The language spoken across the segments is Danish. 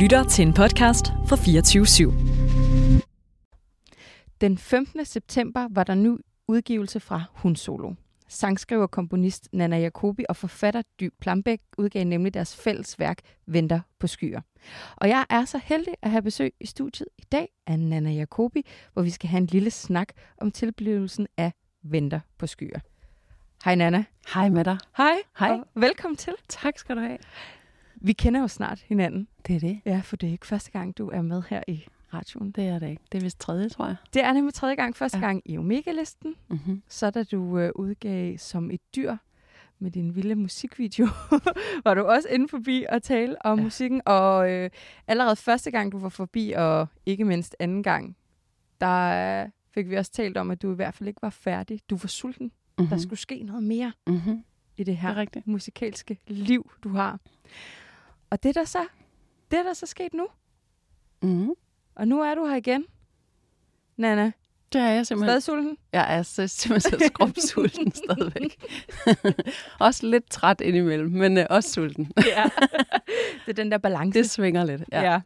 lytter til en podcast fra 24 /7. Den 15. september var der nu udgivelse fra Hun Solo. Sangskriver, komponist Nana Jacobi og forfatter Dy Plambæk udgav nemlig deres fælles værk Venter på skyer. Og jeg er så heldig at have besøg i studiet i dag af Nana Jacobi, hvor vi skal have en lille snak om tilblivelsen af Venter på skyer. Hej Nana. Hej med dig. Hej. Hej. Og velkommen til. Tak skal du have. Vi kender jo snart hinanden. Det er det. Ja, for det er ikke første gang, du er med her i radioen. Det er det ikke. Det er vist tredje, tror jeg. Det er nemlig tredje gang. Første Ja. gang i Omega-listen. Mm-hmm. Så da du øh, udgav som et dyr med din vilde musikvideo, var du også inde forbi og tale om ja. Musikken. Og øh, allerede første gang, du var forbi, og ikke mindst anden gang, der øh, fik vi også talt om, at du i hvert fald ikke var færdig. Du var sulten. Mm-hmm. Der skulle ske noget mere mm-hmm. i det her Det musikalske liv, du har. Og det er der så, det er der så sket nu. Mm-hmm. Og nu er du her igen. Nana, Det er jeg simpelthen. stadig sulten? Jeg er så, simpelthen så skrubsulten stadigvæk. også lidt træt indimellem, men øh, også sulten. Ja. det er den der balance. Det svinger lidt. Ja. ja.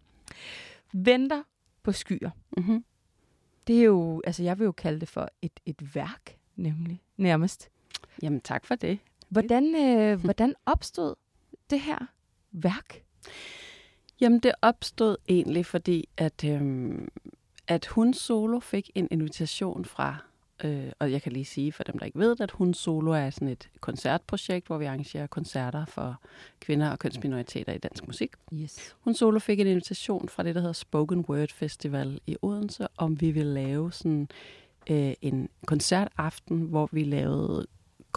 Venter på skyer. Mm-hmm. Det er jo, altså jeg vil jo kalde det for et, et værk, nemlig, nærmest. Jamen tak for det. Hvordan, øh, hvordan opstod det her værk? Jamen det opstod egentlig, fordi at, øhm, at hun solo fik en invitation fra, øh, og jeg kan lige sige for dem, der ikke ved at hun solo er sådan et koncertprojekt, hvor vi arrangerer koncerter for kvinder og kønsminoriteter i dansk musik. Yes. Hun solo fik en invitation fra det, der hedder Spoken Word Festival i Odense, om vi ville lave sådan øh, en koncertaften, hvor vi lavede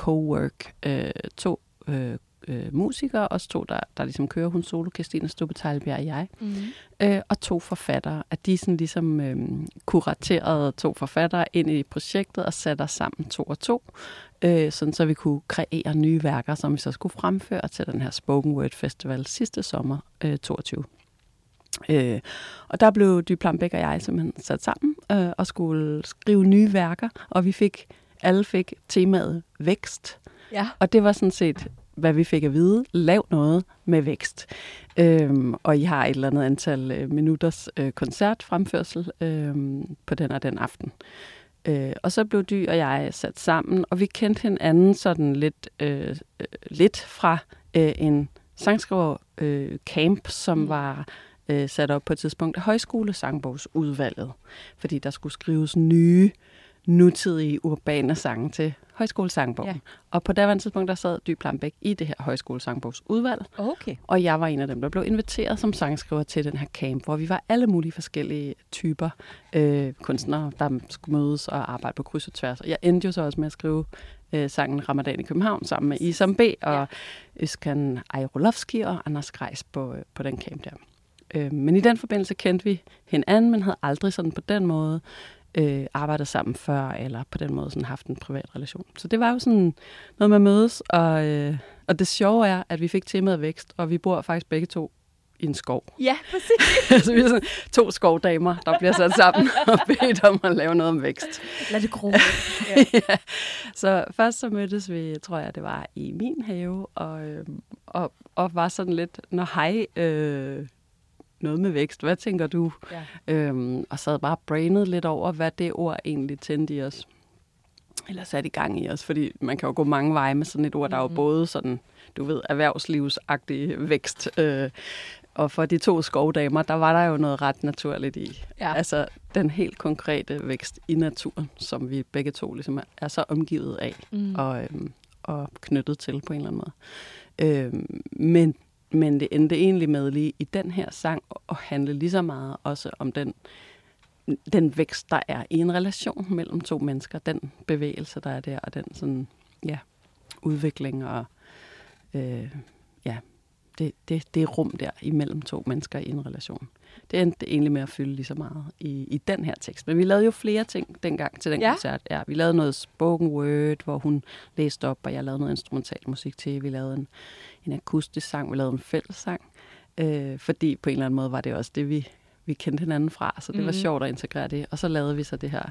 co-work. Øh, to øh, øh, musikere, os to, der, der ligesom kører hun solo, Christine Stubbeteilbjerg og jeg, Mm-hmm. øh, og to forfattere. At de sådan ligesom øh, kuraterede to forfattere ind i projektet og satte os sammen to og to, øh, sådan så vi kunne kreere nye værker, som vi så skulle fremføre til den her Spoken Word Festival sidste sommer, øh, 22. Øh, og der blev Dy Plambæk og jeg simpelthen sat sammen øh, og skulle skrive nye værker, og vi fik, alle fik temaet vækst. Ja. Og det var sådan set, hvad vi fik at vide. Lav noget med vækst. Øhm, og I har et eller andet antal øh, minutters øh, koncertfremførsel øhm, på den og den aften. Øh, og så blev Dy og jeg sat sammen, og vi kendte hinanden sådan lidt, øh, øh, lidt fra øh, en sangskriver øh, camp, som Mm. var øh, sat op på et tidspunkt af højskolesangbogsudvalget, fordi der skulle skrives nye, nutidige, urbane sange til højskolesangbogen. Ja. Og på daværende tidspunkt, der sad Dy Plambæk i det her højskolesangbogsudvalg, Okay. og jeg var en af dem, der blev inviteret som sangskriver til den her camp, hvor vi var alle mulige forskellige typer øh, kunstnere, der skulle mødes og arbejde på kryds og tværs. Og jeg endte jo så også med at skrive øh, sangen Ramadan i København sammen med Isam B. og ja. Øskan Ejrolovski og Anders Grejs på, øh, på den camp der. Øh, men i den forbindelse kendte vi hinanden, men havde aldrig sådan på den måde øh, arbejdet sammen før, eller på den måde sådan haft en privat relation. Så det var jo sådan noget med at mødes, og, øh, og det sjove er, at vi fik temaet vækst, og vi bor faktisk begge to i en skov. Ja, præcis. så vi er sådan to skovdamer, der bliver sat sammen og bedt om at lave noget om vækst. Lad det gro. ja. Så først så mødtes vi, tror jeg, det var i min have, og, øh, og, og var sådan lidt, når hej, øh, noget med vækst, hvad tænker du? Ja. Øhm, og sad bare brainet lidt over, hvad det ord egentlig tændte i os. Eller satte i gang i os, fordi man kan jo gå mange veje med sådan et ord, der er jo Mhm. både sådan, du ved, erhvervslivsagtig vækst. Øh, og for de to skovdamer, der var der jo noget ret naturligt i. Ja. Altså den helt konkrete vækst i naturen, som vi begge to ligesom er- er så omgivet af Mm. og, øhm, og knyttet til på en eller anden måde. Øhm, men, men det endte egentlig med lige i den her sang at handle lige så meget også om den, den vækst, der er i en relation mellem to mennesker, den bevægelse, der er der, og den sådan, ja, udvikling og øh, ja, det, det, det rum der imellem to mennesker i en relation. Det endte egentlig med at fylde lige så meget i, i den her tekst. Men vi lavede jo flere ting dengang til den Ja. koncert. Ja, vi lavede noget spoken word, hvor hun læste op, og jeg lavede noget instrumental musik til. Vi lavede en, en akustisk sang, vi lavede en fællessang. Øh, fordi på en eller anden måde var det også det, vi, vi kendte hinanden fra. Så det var Mhm. sjovt at integrere det. Og så lavede vi så det her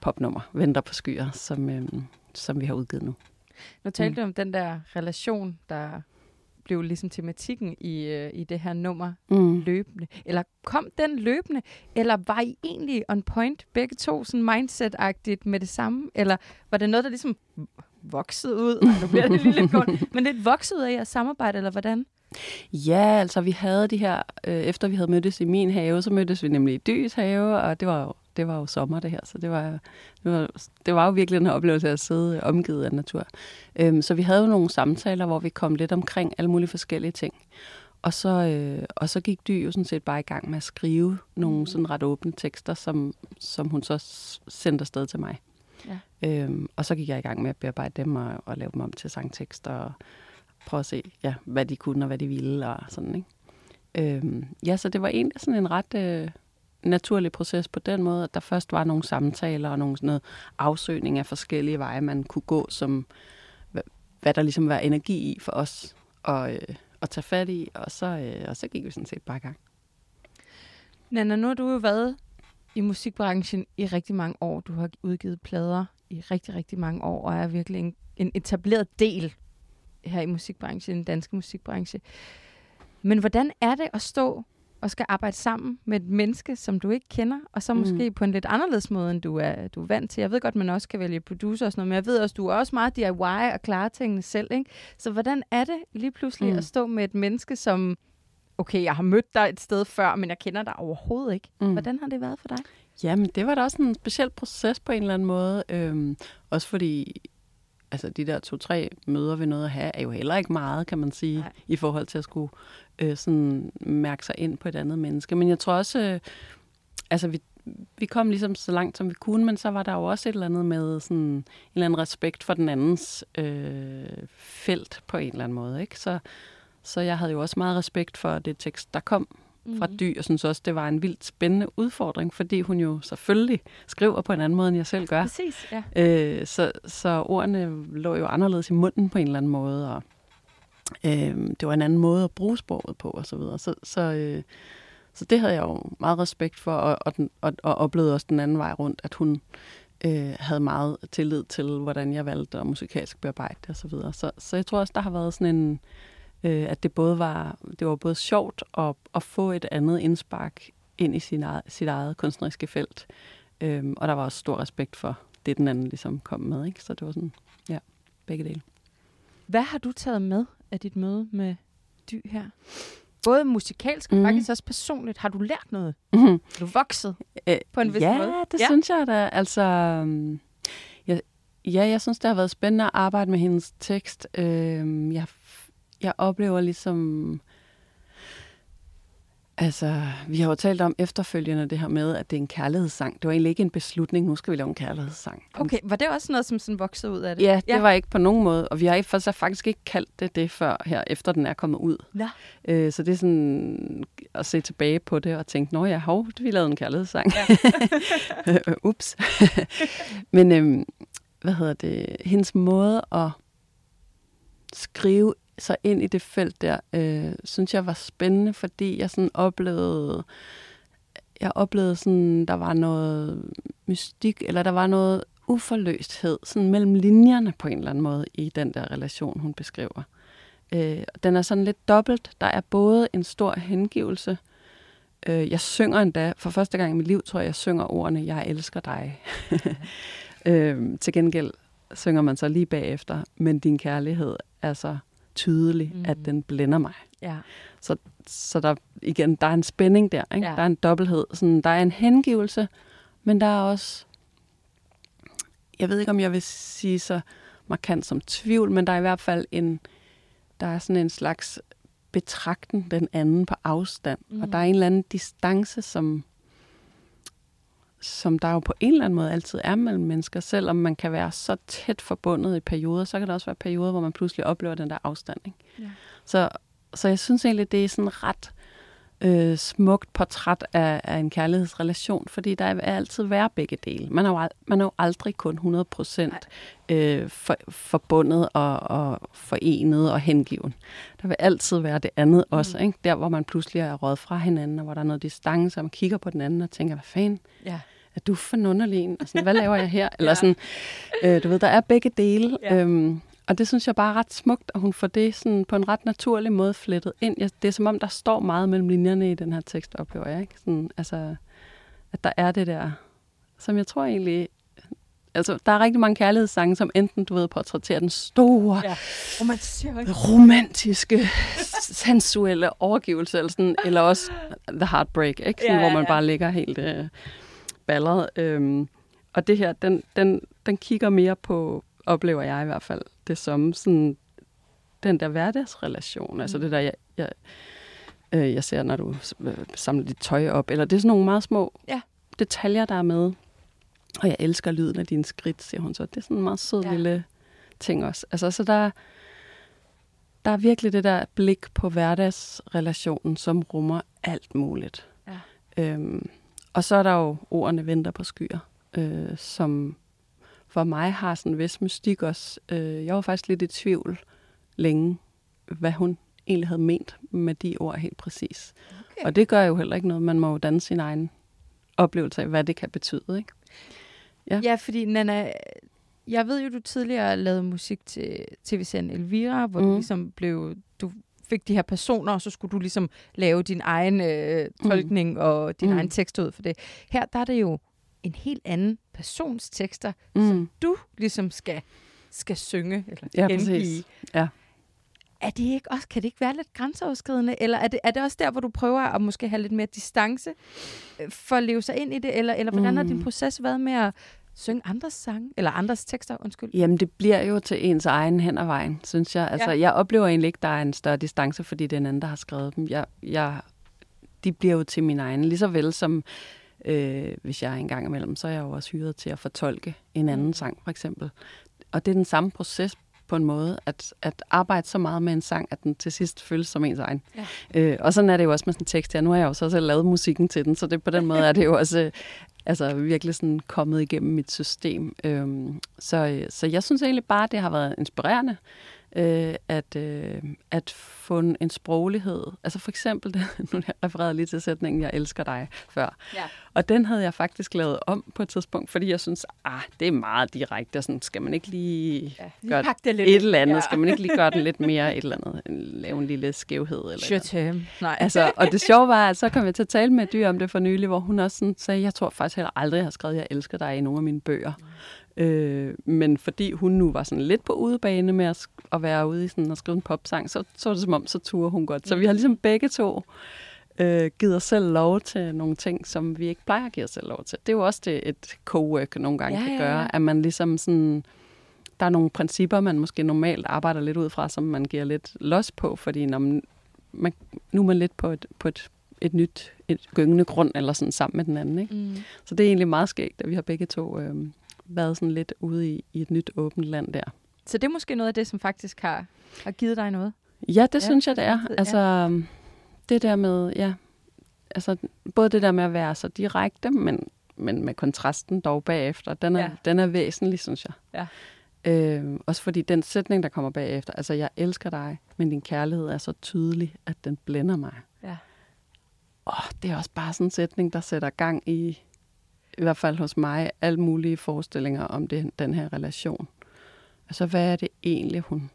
popnummer, Venter på skyer, som, øh, som vi har udgivet nu. Nu talte du om den der relation, der blev ligesom tematikken i, øh, i det her nummer Mm. løbende. Eller kom den løbende? Eller var I egentlig on point begge to, sådan mindset-agtigt med det samme? Eller var det noget, der ligesom voksede ud? Ej, nu bliver det lige lidt kort. Men lidt voksede ud af jeres samarbejde, eller hvordan? Ja, altså vi havde de her, øh, efter vi havde mødtes i min have, så mødtes vi nemlig i Dys have, og det var det var jo sommer det her, så det var, det var, det var jo virkelig en oplevelse at sidde omgivet af natur. Øhm, så vi havde jo nogle samtaler, hvor vi kom lidt omkring alle mulige forskellige ting. Og så, øh, og så gik Dy jo sådan set bare i gang med at skrive nogle sådan ret åbne tekster, som, som hun så sendte afsted til mig. Ja. Øhm, og så gik jeg i gang med at bearbejde dem og, og lave dem om til sangtekster og prøve at se, ja, hvad de kunne og hvad de ville og sådan, ikke? Øhm, ja, så det var egentlig sådan en ret øh, naturlig proces på den måde, at der først var nogle samtaler og nogle sådan noget afsøgning af forskellige veje, man kunne gå, som hvad, hvad der ligesom var energi i for os at, øh, at tage fat i, og så, øh, og så gik vi sådan set bare i gang. Nana, nu har du jo været i musikbranchen i rigtig mange år. Du har udgivet plader i rigtig, rigtig mange år, og er virkelig en, en etableret del her i musikbranchen, den danske musikbranche. Men hvordan er det at stå og skal arbejde sammen med et menneske, som du ikke kender, og så Mm. måske på en lidt anderledes måde, end du er, du er vant til. Jeg ved godt, man også kan vælge producer og sådan noget, men jeg ved også, du er også meget DIY og klarer tingene selv. Ikke? Så hvordan er det lige pludselig Mm. at stå med et menneske, som, okay, jeg har mødt dig et sted før, men jeg kender dig overhovedet ikke. Mm. Hvordan har det været for dig? Jamen, det var da også en speciel proces på en eller anden måde. Øhm, også fordi altså, de der to-tre møder ved noget at have, er jo heller ikke meget, kan man sige, Nej. i forhold til at skulle øh, sådan mærke sig ind på et andet menneske. Men jeg tror også, øh, altså vi, vi kom ligesom så langt, som vi kunne, men så var der jo også et eller andet med sådan en eller anden respekt for den andens øh, felt på en eller anden måde. Ikke? Så, så jeg havde jo også meget respekt for det tekst, der kom fra Mhm. Dy. Jeg synes også, det var en vildt spændende udfordring, fordi hun jo selvfølgelig skriver på en anden måde, end jeg selv gør. Præcis, ja. Øh, så, så ordene lå jo anderledes i munden på en eller anden måde, og øh, det var en anden måde at bruge sproget på, og så videre. Så, så, øh, så det havde jeg jo meget respekt for, og, og, den, og, og oplevede også den anden vej rundt, at hun øh, havde meget tillid til, hvordan jeg valgte at musikalsk bearbejde og så videre. Så, så jeg tror også, der har været sådan en, øh, at det både var, det var både sjovt at, at få et andet indspark ind i sin eget, sit eget kunstneriske felt, Øhm, og der var også stor respekt for det, den anden ligesom kom med. Ikke? Så det var sådan, ja, begge dele. Hvad har du taget med af dit møde med Dy her? Både musikalsk og Mhm. faktisk også personligt. Har du lært noget? Mm-hmm. Er du vokset? Øh, På en vis ja, måde. det Ja. synes jeg da. Altså, øhm, jeg, ja, jeg synes, det har været spændende at arbejde med hendes tekst. Øhm, jeg, jeg oplever ligesom... Altså, vi har jo talt om efterfølgende det her med, at det er en kærlighedssang. Det var egentlig ikke en beslutning, nu skal vi lave en kærlighedssang. Okay, var det også noget, som sådan voksede ud af det? Ja, det ja. var ikke på nogen måde, og vi har så faktisk ikke kaldt det det før her, efter den er kommet ud. Nå. Øh, så det er sådan at se tilbage på det og tænke, nå ja, hov, vi lavede en kærlighedssang. Ja. Ups. Men øhm, hvad hedder det? Hendes måde at skrive sig ind i det felt der, øh, synes jeg var spændende, fordi jeg sådan oplevede, jeg oplevede sådan, der var noget mystik, eller der var noget uforløsthed, sådan mellem linjerne på en eller anden måde i den der relation, hun beskriver. Øh, den er sådan lidt dobbelt. Der er både en stor hengivelse. Øh, jeg synger endda, for første gang i mit liv, tror jeg, jeg synger ordene, jeg elsker dig. øh, til gengæld synger man så lige bagefter, men din kærlighed er så tydelig, mm. at Mhm. den blænder mig. Ja. Så, så der, igen, der er en spænding der. Ikke? Ja. Ja. Der er en dobbelthed. Sådan, der er en hengivelse, men der er også, jeg ved ikke, om jeg vil sige så markant som tvivl, men der er i hvert fald en, der er sådan en slags betragten den anden på afstand. Mm. Og der er en eller anden distance, som, som der jo på en eller anden måde altid er mellem mennesker. Selvom man kan være så tæt forbundet i perioder, så kan der også være perioder, hvor man pludselig oplever den der afstand. Ikke? Ja. Så, så jeg synes egentlig, det er sådan ret øh, smukt portræt af, af en kærlighedsrelation, fordi der vil altid være begge dele. Man er jo, al- man er jo aldrig kun 100% øh, for, forbundet og, og forenet og hengiven. Der vil altid være det andet Mm. også, ikke? der hvor man pludselig er råd fra hinanden, og hvor der er noget distance, og man kigger på den anden og tænker, hvad fanden, Ja. er du for underlig en? Og sådan, hvad laver jeg her? Eller sådan, øh, du ved, der er begge dele. Ja. Øhm, Og det synes jeg bare er ret smukt, at hun får det sådan på en ret naturlig måde flettet ind. Jeg, det er som om, der står meget mellem linjerne i den her tekst, oplever jeg. Ikke? Sådan, altså, at der er det der, som jeg tror egentlig... Altså, der er rigtig mange kærlighedssange, som enten, du ved, portrætterer den store, Ja. Romantiske, sensuelle overgivelse, eller, sådan, eller også the heartbreak, ikke? Sådan, Ja, ja, hvor man ja. bare ligger helt øh, balleret. Øhm, og det her, den, den, den kigger mere på, oplever jeg i hvert fald, det som sådan, den der hverdagsrelation. Mm. Altså det der, jeg, jeg, øh, jeg ser, når du øh, samler dit tøj op, eller det er sådan nogle meget små Ja. detaljer, der er med. Og jeg elsker lyden af dine skridt, siger hun så. Det er sådan en meget sød ja. lille ting også. Altså, så der, der er virkelig det der blik på hverdagsrelationen, som rummer alt muligt. Ja. Øhm, og så er der jo ordene venter på skyer, øh, som for mig har sådan en vis mystik også. Øh, jeg var faktisk lidt i tvivl længe, hvad hun egentlig havde ment med de ord helt præcis. Okay. Og det gør jo heller ikke noget. Man må jo danne sin egen oplevelse af, hvad det kan betyde. Ikke? Ja. Ja, fordi Nana, jeg ved jo, du tidligere lavede musik til tv-serien Elvira, hvor mm. du ligesom blev, du fik de her personer, og så skulle du ligesom lave din egen øh, tolkning mm. og din. Mm. egen tekst ud for det. Her der er det jo en helt anden persons tekster, mm. Som du ligesom skal, skal synge eller Ja, gengive. Ja. Er det ikke også, kan det ikke være lidt grænseoverskridende, eller er det, er det også der, hvor du prøver at måske have lidt mere distance øh, for at leve sig ind i det, eller, eller hvordan mm. har din Mm. proces været med at synge andres sange, eller andres tekster, undskyld? Jamen, det bliver jo til ens egen hen ad vejen, synes jeg. Altså, ja. jeg oplever egentlig ikke, der er en større distance, fordi det er en anden, der har skrevet dem. Jeg, jeg, de bliver jo til min egen, lige så vel som øh, hvis jeg er en gang imellem, så er jeg jo også hyret til at fortolke en anden Mm. sang, for eksempel. Og det er den samme proces på en måde, at, at arbejde så meget med en sang, at den til sidst føles som ens egen. Ja. Øh, og sådan er det jo også med sådan en tekst her. Nu har jeg jo så selv lavet musikken til den, så det, på den måde er det jo også øh, altså, virkelig sådan kommet igennem mit system. Øhm, så, øh, så jeg synes egentlig bare, det har været inspirerende øh, at, øh, at få en, sproglighed. Altså for eksempel, nu jeg refereret lige til sætningen, jeg elsker dig før. Ja. Og den havde jeg faktisk lavet om på et tidspunkt, fordi jeg synes, ah, det er meget direkte, sådan skal man ikke lige Ja, gøre pak det lidt et eller andet, Ja. skal man ikke lige gøre den lidt mere et eller andet, lave en lille skævhed eller. Shit, um, nej. Altså, og det sjove var, at så kom jeg til at tale med Dy om det for nylig, hvor hun også sådan sagde, jeg tror faktisk heller aldrig, jeg har skrevet, jeg elsker dig i nogle af mine bøger. Øh, men fordi hun nu var sådan lidt på udebane med at, at være ude i sådan at skrive en popsang, så, så var det som om, så turde hun godt. Så vi har ligesom begge to øh, givet os selv lov til nogle ting, som vi ikke plejer at give os selv lov til. Det er jo også det, et co-work nogle gange Ja, kan ja, gøre, ja. at man ligesom sådan der er nogle principper, man måske normalt arbejder lidt ud fra, som man giver lidt los på, fordi når man, man, nu er man lidt på et, på et, et nyt, et gyngende grund, eller sådan sammen med den anden. Ikke? Mm. Så det er egentlig meget skægt, at vi har begge to øh, været sådan lidt ude i, i et nyt åbent land der. Så det er måske noget af det, som faktisk har, har givet dig noget. Ja, det Ja, ja, synes jeg, det er. ja. Altså, det der med, ja, altså, både det der med at være så direkte, men, men med kontrasten dog bagefter, den er, Ja. ja. den er væsentlig, synes jeg. Ja. Øh, også fordi den sætning, der kommer bagefter, altså, jeg elsker dig, men din kærlighed er så tydelig, at den blænder mig. Ja. Åh, det er også bare sådan en sætning, der sætter gang i, i hvert fald hos mig, alle mulige forestillinger om det, den her relation. Altså, hvad er det egentlig, hun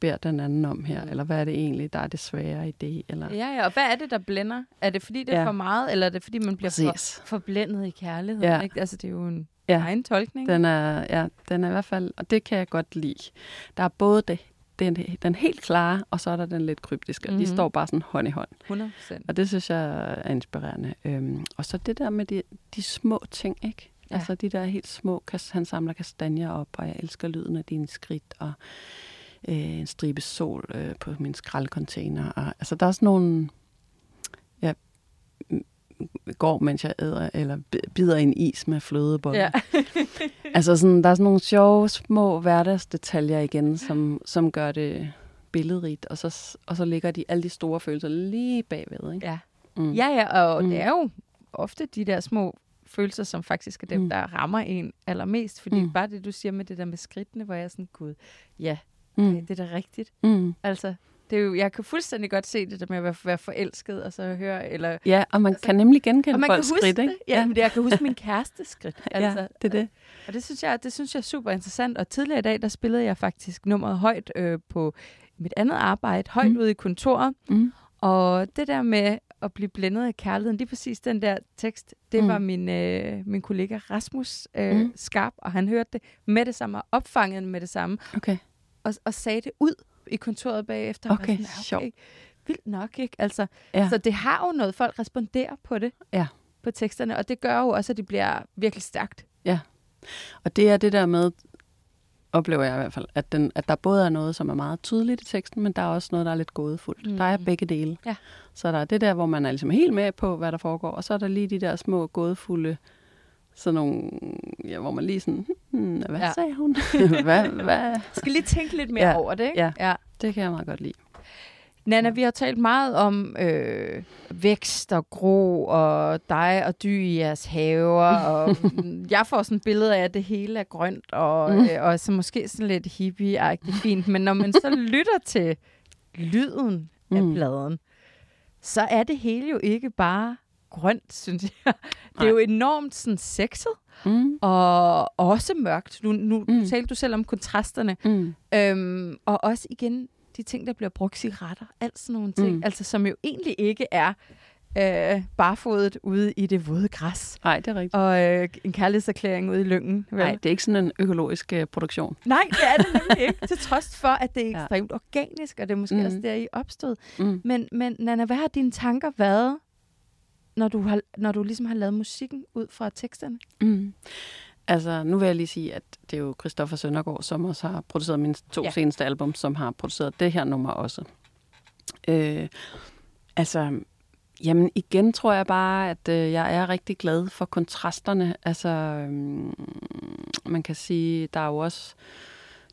beder den anden om her? Eller hvad er det egentlig, der er det svære i det? Eller... Ja, ja, og hvad er det, der blænder? Er det, fordi det er Ja. for meget, eller er det, fordi man bliver for, forblændet i kærlighed? Ja. Ikke? Altså, det er jo en Ja. egen tolkning. Den er, ja, den er i hvert fald, og det kan jeg godt lide. Der er både det, den, den helt klare, og så er der den lidt kryptiske. Mm-hmm. Mhm. De står bare sådan hånd i hånd. 100 procent. Og det synes jeg er inspirerende. Øhm, og så det der med de, de små ting, ikke? Ja. Altså de der helt små, han samler kastanjer op, og jeg elsker lyden af dine skridt, og øh, en stribe sol øh, på min skraldcontainer. Og, altså der er sådan nogle, går, mens jeg æder, eller bi- bider en is med flødeboller. Ja. Altså sådan, der er sådan nogle sjove, små hverdagsdetaljer igen, som, som gør det billedrigt, og så, og så ligger de alle de store følelser lige bagved. Ikke? ja. Mm. ja, ja, og mm. Det er jo ofte de der små følelser, som faktisk er dem, mm. Der rammer en allermest. Fordi. Mm. bare det, du siger med det der med skridtene, hvor jeg er sådan, gud, ja, Mm. det er da rigtigt. Mm. Altså, Det er jo, jeg kan fuldstændig godt se det der med at være, være forelsket, og så høre, eller... Ja, og man altså, kan nemlig genkende folks skridt, det. ikke? Ja, men det, jeg kan huske min kæreste skridt. Altså, ja, det er det. Og det synes, jeg, det synes jeg er super interessant. Og tidligere i dag, der spillede jeg faktisk nummeret højt øh, på mit andet arbejde, højt mm. ude i kontoret. Mm. Og det der med at blive blændet af kærligheden, lige præcis den der tekst, det Mm. var min, øh, min kollega Rasmus øh, Mm. skarp, og han hørte det med det samme, og opfangede det med det samme, Okay. og, og sagde det ud i kontoret bagefter. Okay, sådan, "Ah, sjovt. Vildt nok, ikke? Altså, Ja. Så det har jo noget, folk responderer på det, Ja. på teksterne, og det gør jo også, at det bliver virkelig stærkt. Og det er det der med, oplever jeg i hvert fald, at, den, at der både er noget, som er meget tydeligt i teksten, men der er også noget, der er lidt gådefuldt. Mm. Mm. Der er begge dele. Ja. Så der er det der, hvor man er ligesom helt med på, hvad der foregår, og så er der lige de der små gådefulde, sådan nogle, ja, hvor man lige sådan, hmm, hvad Ja. sagde hun? hvad, hvad? skal lige tænke lidt mere Ja, over det, ikke? ja. ja. Det kan jeg meget godt lide. Nana, vi har talt meget om øh, vækst og gro og dig og dy i jeres haver, og mm, jeg får sådan et billede af, at det hele er grønt, og, Mm. øh, og så måske sådan lidt hippie-agtigt fint, men når man så lytter til lyden af Mm. bladen, så er det hele jo ikke bare grønt, synes jeg. Det er jo enormt sådan sexet, Mm. og også mørkt. Nu, nu Mm. talte du selv om kontrasterne, Mm. Øhm, og også igen de ting, der bliver brugt, cigaretter, alt sådan nogle ting, mm. Altså som jo egentlig ikke er øh, barfodet ude i det våde græs. Nej, det er rigtigt. Og øh, en kærlighedserklæring ude i lyngen. Nej, det er ikke sådan en økologisk uh, produktion. Nej, det er det nemlig ikke. Til trods for, at det er Ja. ekstremt organisk, og det er måske mm. Også der, I opstod. Mm. Men, men Nana, hvad har dine tanker været, når du, har, når du ligesom har lavet musikken ud fra teksterne? Mm. Altså, nu vil jeg lige sige, at det er jo Christoffer Søndergaard, som også har produceret mine to Ja. ja. seneste album, som har produceret det her nummer også. Øh, altså, jamen igen tror jeg bare, at øh, jeg er rigtig glad for kontrasterne. Altså, øhm, man kan sige, der er jo også...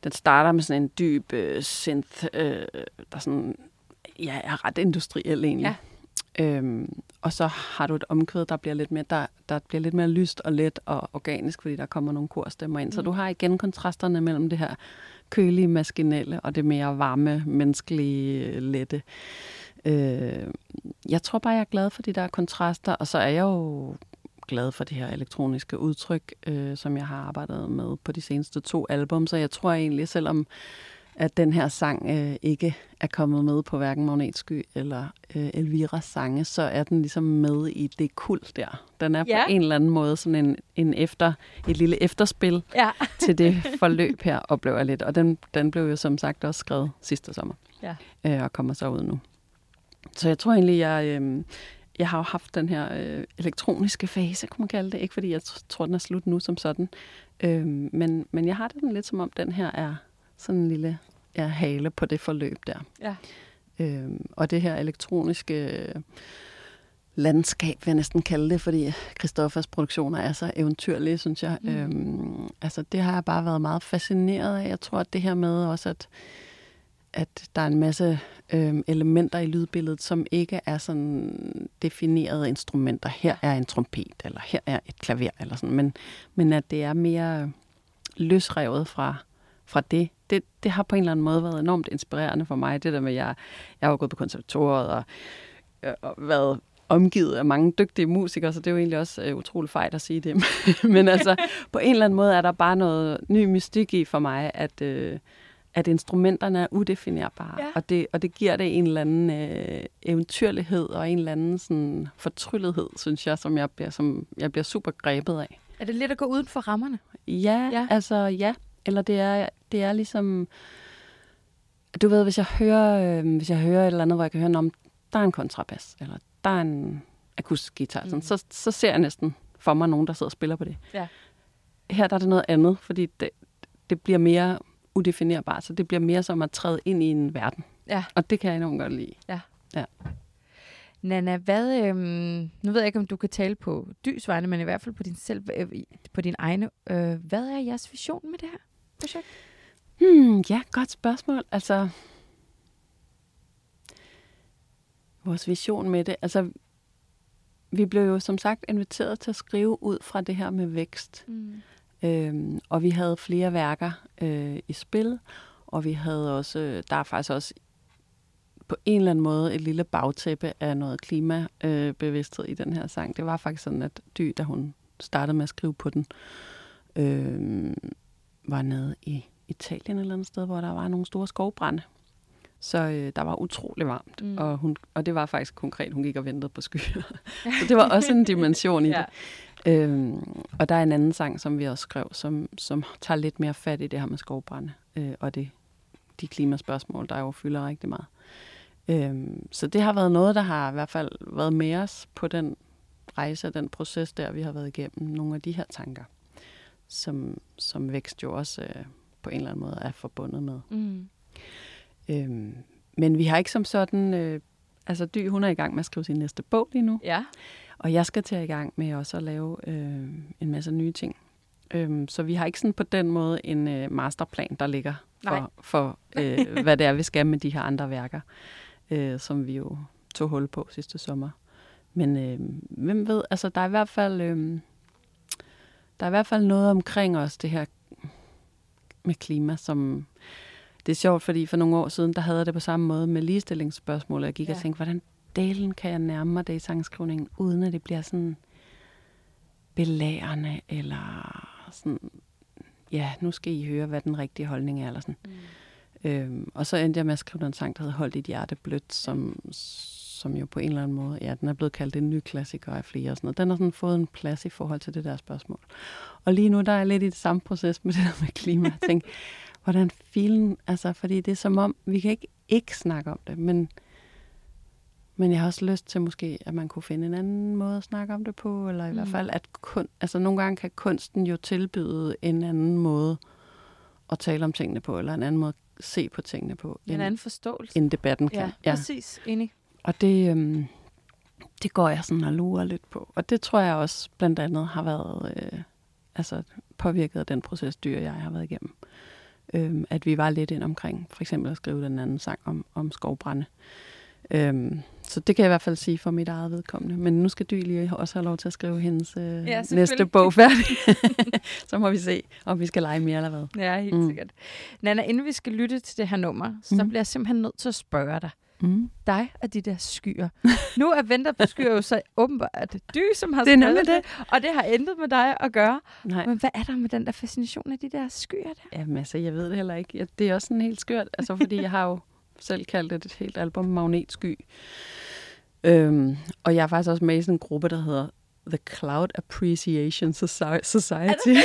Den starter med sådan en dyb øh, synth, øh, der sådan, ja, er ret industriel egentlig. Øhm, og så har du et omkvæd, der bliver lidt mere, der, der bliver lidt mere lyst og let og organisk, fordi der kommer nogle korstemmer ind. Mm. Så du har igen kontrasterne mellem det her kølige, maskinelle og det mere varme, menneskelige, lette. Øh, jeg tror bare, jeg er glad for de der kontraster, og så er jeg jo glad for det her elektroniske udtryk, øh, som jeg har arbejdet med på de seneste to album. Så jeg tror egentlig, selvom at den her sang øh, ikke er kommet med på hverken Magnetsky eller øh, Elviras sange, så er den ligesom med i det kul der. Den er Ja. på en eller anden måde sådan en, en efter, et lille efterspil Ja. til det forløb her, oplever jeg lidt. Og den, den blev jo som sagt også skrevet sidste sommer, Ja. øh, og kommer så ud nu. Så jeg tror egentlig, jeg, øh, jeg har jo haft den her øh, elektroniske fase, kunne man kalde det. Ikke fordi jeg tr- tror, den er slut nu som sådan. Øh, men, men jeg har det lidt som om, den her er sådan en lille ja, hale på det forløb der. Ja. Øhm, og det her elektroniske øh, landskab, vil jeg næsten kalde det, fordi Christoffers produktioner er så eventyrlige, synes jeg. Mm. Øhm, altså, det har jeg bare været meget fascineret af. Jeg tror, at det her med også, at, at der er en masse øhm, elementer i lydbilledet, som ikke er sådan definerede instrumenter. Her er en trompet, eller her er et klaver, eller sådan. Men, men at det er mere løsrevet fra, fra det. Det. Det har på en eller anden måde været enormt inspirerende for mig. Det der med, at jeg, jeg har gået på konservatoriet og, øh, og været omgivet af mange dygtige musikere, så det er jo egentlig også øh, utroligt fejt at sige det. Men altså, på en eller anden måde er der bare noget ny mystik i for mig, at, øh, at instrumenterne er udefinerbare. Ja. Og, det, og det giver det en eller anden øh, eventyrlighed og en eller anden sådan, fortryllethed, synes jeg, som jeg bliver, som jeg bliver super grebet af. Er det lidt at gå uden for rammerne? Ja. ja. altså ja. Eller det er, det er ligesom... Du ved, hvis jeg hører, øh, hvis jeg hører et eller andet, hvor jeg kan høre, om der er en kontrabas, eller der er en akustisk guitar, Mm. mm. sådan, så, så ser jeg næsten for mig nogen, der sidder og spiller på det. Ja. Her der er det noget andet, fordi det, det bliver mere udefinerbart, så det bliver mere som at træde ind i en verden. Ja. Og det kan jeg enormt godt lide. Nana, hvad, øhm, nu ved jeg ikke, om du kan tale på Dys vegne, men i hvert fald på din, selv, øh, på din egne. Øh, hvad er jeres vision med det her projekt? Hmm, ja, godt spørgsmål. Altså, vores vision med det. Altså, vi blev jo som sagt inviteret til at skrive ud fra det her med vækst. Mm. Øhm, og vi havde flere værker øh, i spil, og vi havde også, der er faktisk også på en eller anden måde et lille bagtæppe af noget klimabevidsthed i den her sang. Det var faktisk sådan, at Dy, da hun startede med at skrive på den, øh, var nede i Italien eller andet sted, hvor der var nogle store skovbrænde. Så øh, der var utrolig varmt, mm. og, hun, og det var faktisk konkret, hun gik og ventede på skyer. så det var også en dimension i ja. det. Øhm, og der er en anden sang, som vi også skrev, som, som tager lidt mere fat i det her med skovbrænde, øh, og det, de klimaspørgsmål, der jo fylder rigtig meget. Øhm, så det har været noget, der har i hvert fald været med os på den rejse og den proces der, vi har været igennem. Nogle af de her tanker, som, som vækst jo også øh, på en eller anden måde er forbundet med. Mm. Øhm, men vi har ikke som sådan... Øh, altså, Dy, hun er i gang med at skrive sin næste bog lige nu. Ja. Og jeg skal til i gang med også at lave øh, en masse nye ting. Øhm, så vi har ikke sådan på den måde en øh, masterplan, der ligger for, for øh, hvad det er, vi skal med de her andre værker, øh, som vi jo tog hul på sidste sommer. Men øh, hvem ved, altså der er i hvert fald... Øh, der er i hvert fald noget omkring os, det her med klima, som det er sjovt, fordi for nogle år siden, der havde jeg det på samme måde med ligestillingsspørgsmål. Jeg gik ja. og tænkte, hvordan delen kan jeg nærme mig det i sangskrivningen, uden at det bliver sådan belærende, eller sådan, ja, nu skal I høre, hvad den rigtige holdning er, eller sådan. Mm. Øhm, og så endte jeg med at skrive en sang, der hedder Hold dit hjerte blødt, som, som jo på en eller anden måde, ja, den er blevet kaldt en ny klassiker af flere og sådan noget. Den har sådan fået en plads i forhold til det der spørgsmål. Og lige nu, der er jeg lidt i det samme proces med det der med klima. Jeg tænker, hvordan filen, altså, fordi det er som om, vi kan ikke ikke snakke om det, men, men jeg har også lyst til måske, at man kunne finde en anden måde at snakke om det på, eller i mm. hvert fald, at kun, altså nogle gange kan kunsten jo tilbyde en anden måde at tale om tingene på, eller en anden måde at se på tingene på. En end, anden forståelse. End debatten kan. Ja, ja. præcis. Enig. Og det, øhm, det går jeg sådan og lurer lidt på. Og det tror jeg også blandt andet har været øh, altså påvirket af den proces, dyr jeg har været igennem. Øhm, at vi var lidt ind omkring, for eksempel at skrive den anden sang om, om skovbrænde. Øhm, så det kan jeg i hvert fald sige for mit eget vedkommende. Men nu skal Dy lige også have lov til at skrive hendes øh, ja, næste bog færdig. så må vi se, om vi skal lege mere eller hvad. Ja, helt mm. sikkert. Nana, inden vi skal lytte til det her nummer, så mm. bliver jeg simpelthen nødt til at spørge dig. Mm. Dig og de der skyer. Nu er Venter på skyer jo så åbenbart dy, som har det skrevet det. det, og det har intet med dig at gøre. Nej. Men hvad er der med den der fascination af de der skyer der? Jamen altså, jeg ved det heller ikke. Det er også sådan helt skørt, altså fordi jeg har jo selv kaldt det et helt album Magnetsky. Øhm, og jeg er faktisk også med i sådan en gruppe, der hedder The Cloud Appreciation Society.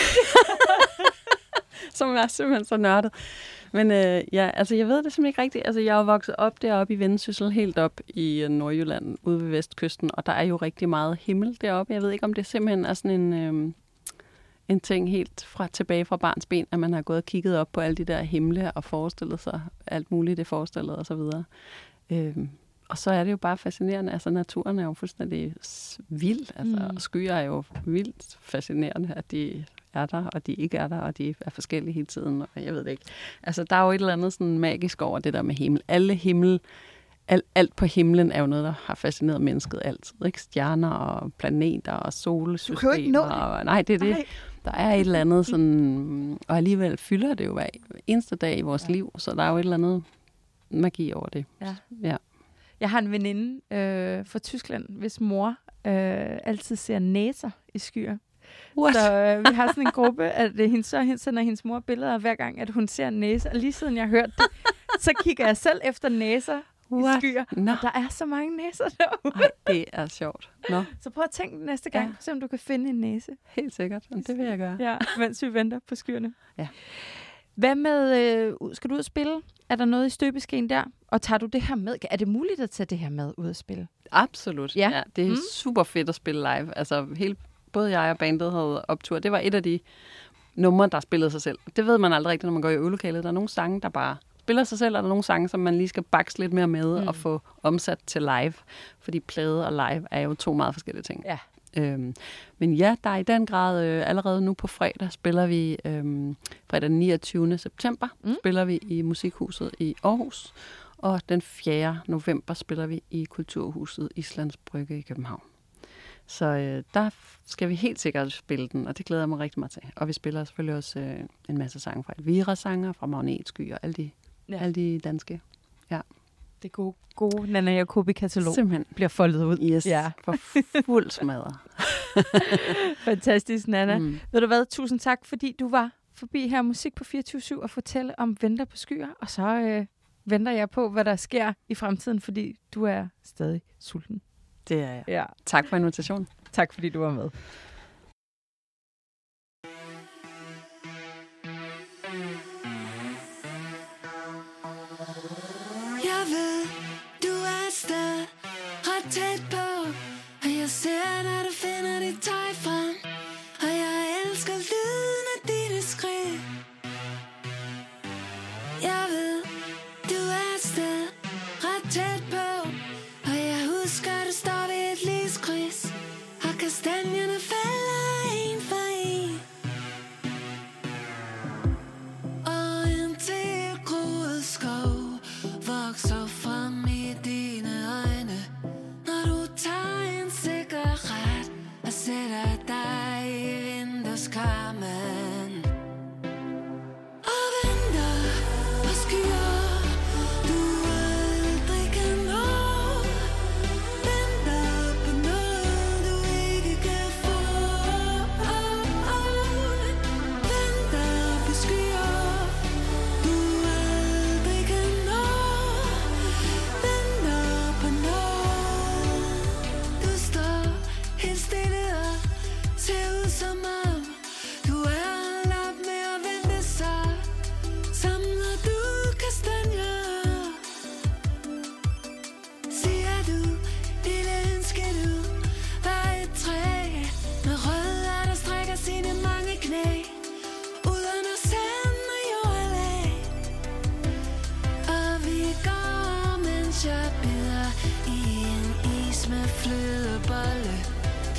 som er simpelthen så nørdet. Men øh, ja, altså jeg ved det simpelthen ikke rigtigt. Altså jeg er jo vokset op deroppe i Vendsyssel, helt op i øh, Nordjylland, ude ved vestkysten, og der er jo rigtig meget himmel deroppe. Jeg ved ikke, om det simpelthen er sådan en, øh, en ting helt fra tilbage fra barns ben, at man har gået og kigget op på alle de der himle og forestillet sig alt muligt, det forestillede og så videre. Øh, og så er det jo bare fascinerende. Altså, naturen er jo fuldstændig vild. Altså, mm. skyer er jo vildt fascinerende, at de er der, og de ikke er der, og de er forskellige hele tiden, og jeg ved det ikke. Altså, der er jo et eller andet sådan magisk over det der med himmel. Alle himmel, alt, alt på himlen er jo noget, der har fascineret mennesket altid. Ikke? Stjerner og planeter og solsystemer. Du kan jo ikke nå det. Og, nej, det er det. Nej. Der er et eller andet sådan, og alligevel fylder det jo hver eneste dag i vores ja. liv, så der er jo et eller andet magi over det. Ja. ja. Jeg har en veninde øh, fra Tyskland, hvis mor øh, altid ser næser i skyer. What? Så øh, vi har sådan en gruppe, at det, hende, så sender hendes mor billeder hver gang, at hun ser en næse. Og lige siden jeg hørte det, så kigger jeg selv efter næser What? i skyer. No. Og der er så mange næser derude. Ej, det er sjovt. No. Så prøv at tænke næste gang, ja. se om du kan finde en næse. Helt sikkert. Det vil jeg gøre. Ja, mens vi venter på skyerne. Ja. Hvad med, øh, skal du ud og spille? Er der noget i støbeskeen der? Og tager du det her med? Er det muligt at tage det her med ud og spille? Absolut. Ja. ja det er mm. super fedt at spille live. Altså, hele, både jeg og bandet havde optur. Det var et af de numre, der spillede sig selv. Det ved man aldrig rigtigt, når man går i øvelokalet. Der er nogle sange, der bare spiller sig selv, og der er nogle sange, som man lige skal bakse lidt mere med mm. og få omsat til live. Fordi plade og live er jo to meget forskellige ting. Ja. Øhm, men ja, der er i den grad øh, allerede nu på fredag spiller vi, øhm, fredag den 29. september, mm. spiller vi i Musikhuset i Aarhus. Og den 4. november spiller vi i Kulturhuset Islands Brygge i København. Så øh, der skal vi helt sikkert spille den, og det glæder jeg mig rigtig meget til. Og vi spiller selvfølgelig også øh, en masse sange fra Elvira-sanger, fra Magnetsky og alle de, ja. alle de danske. Ja. Det gode, gode Nana Jacobi-katalog Simpelthen. bliver foldet ud. Yes, Ja. for fuld smadret. Fantastisk, Nana. Mm. Mm. Ved du hvad, tusind tak, fordi du var forbi her Musik på 24 og fortælle om Venter på skyer. Og så øh, venter jeg på, hvad der sker i fremtiden, fordi du er stadig sulten. Det er jeg. Ja. Tak for invitationen. Tak fordi du var med. Vindueskarmen Og flødebolle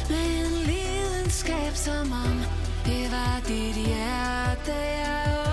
Med en lidenskab, som om det var dit hjerte, jeg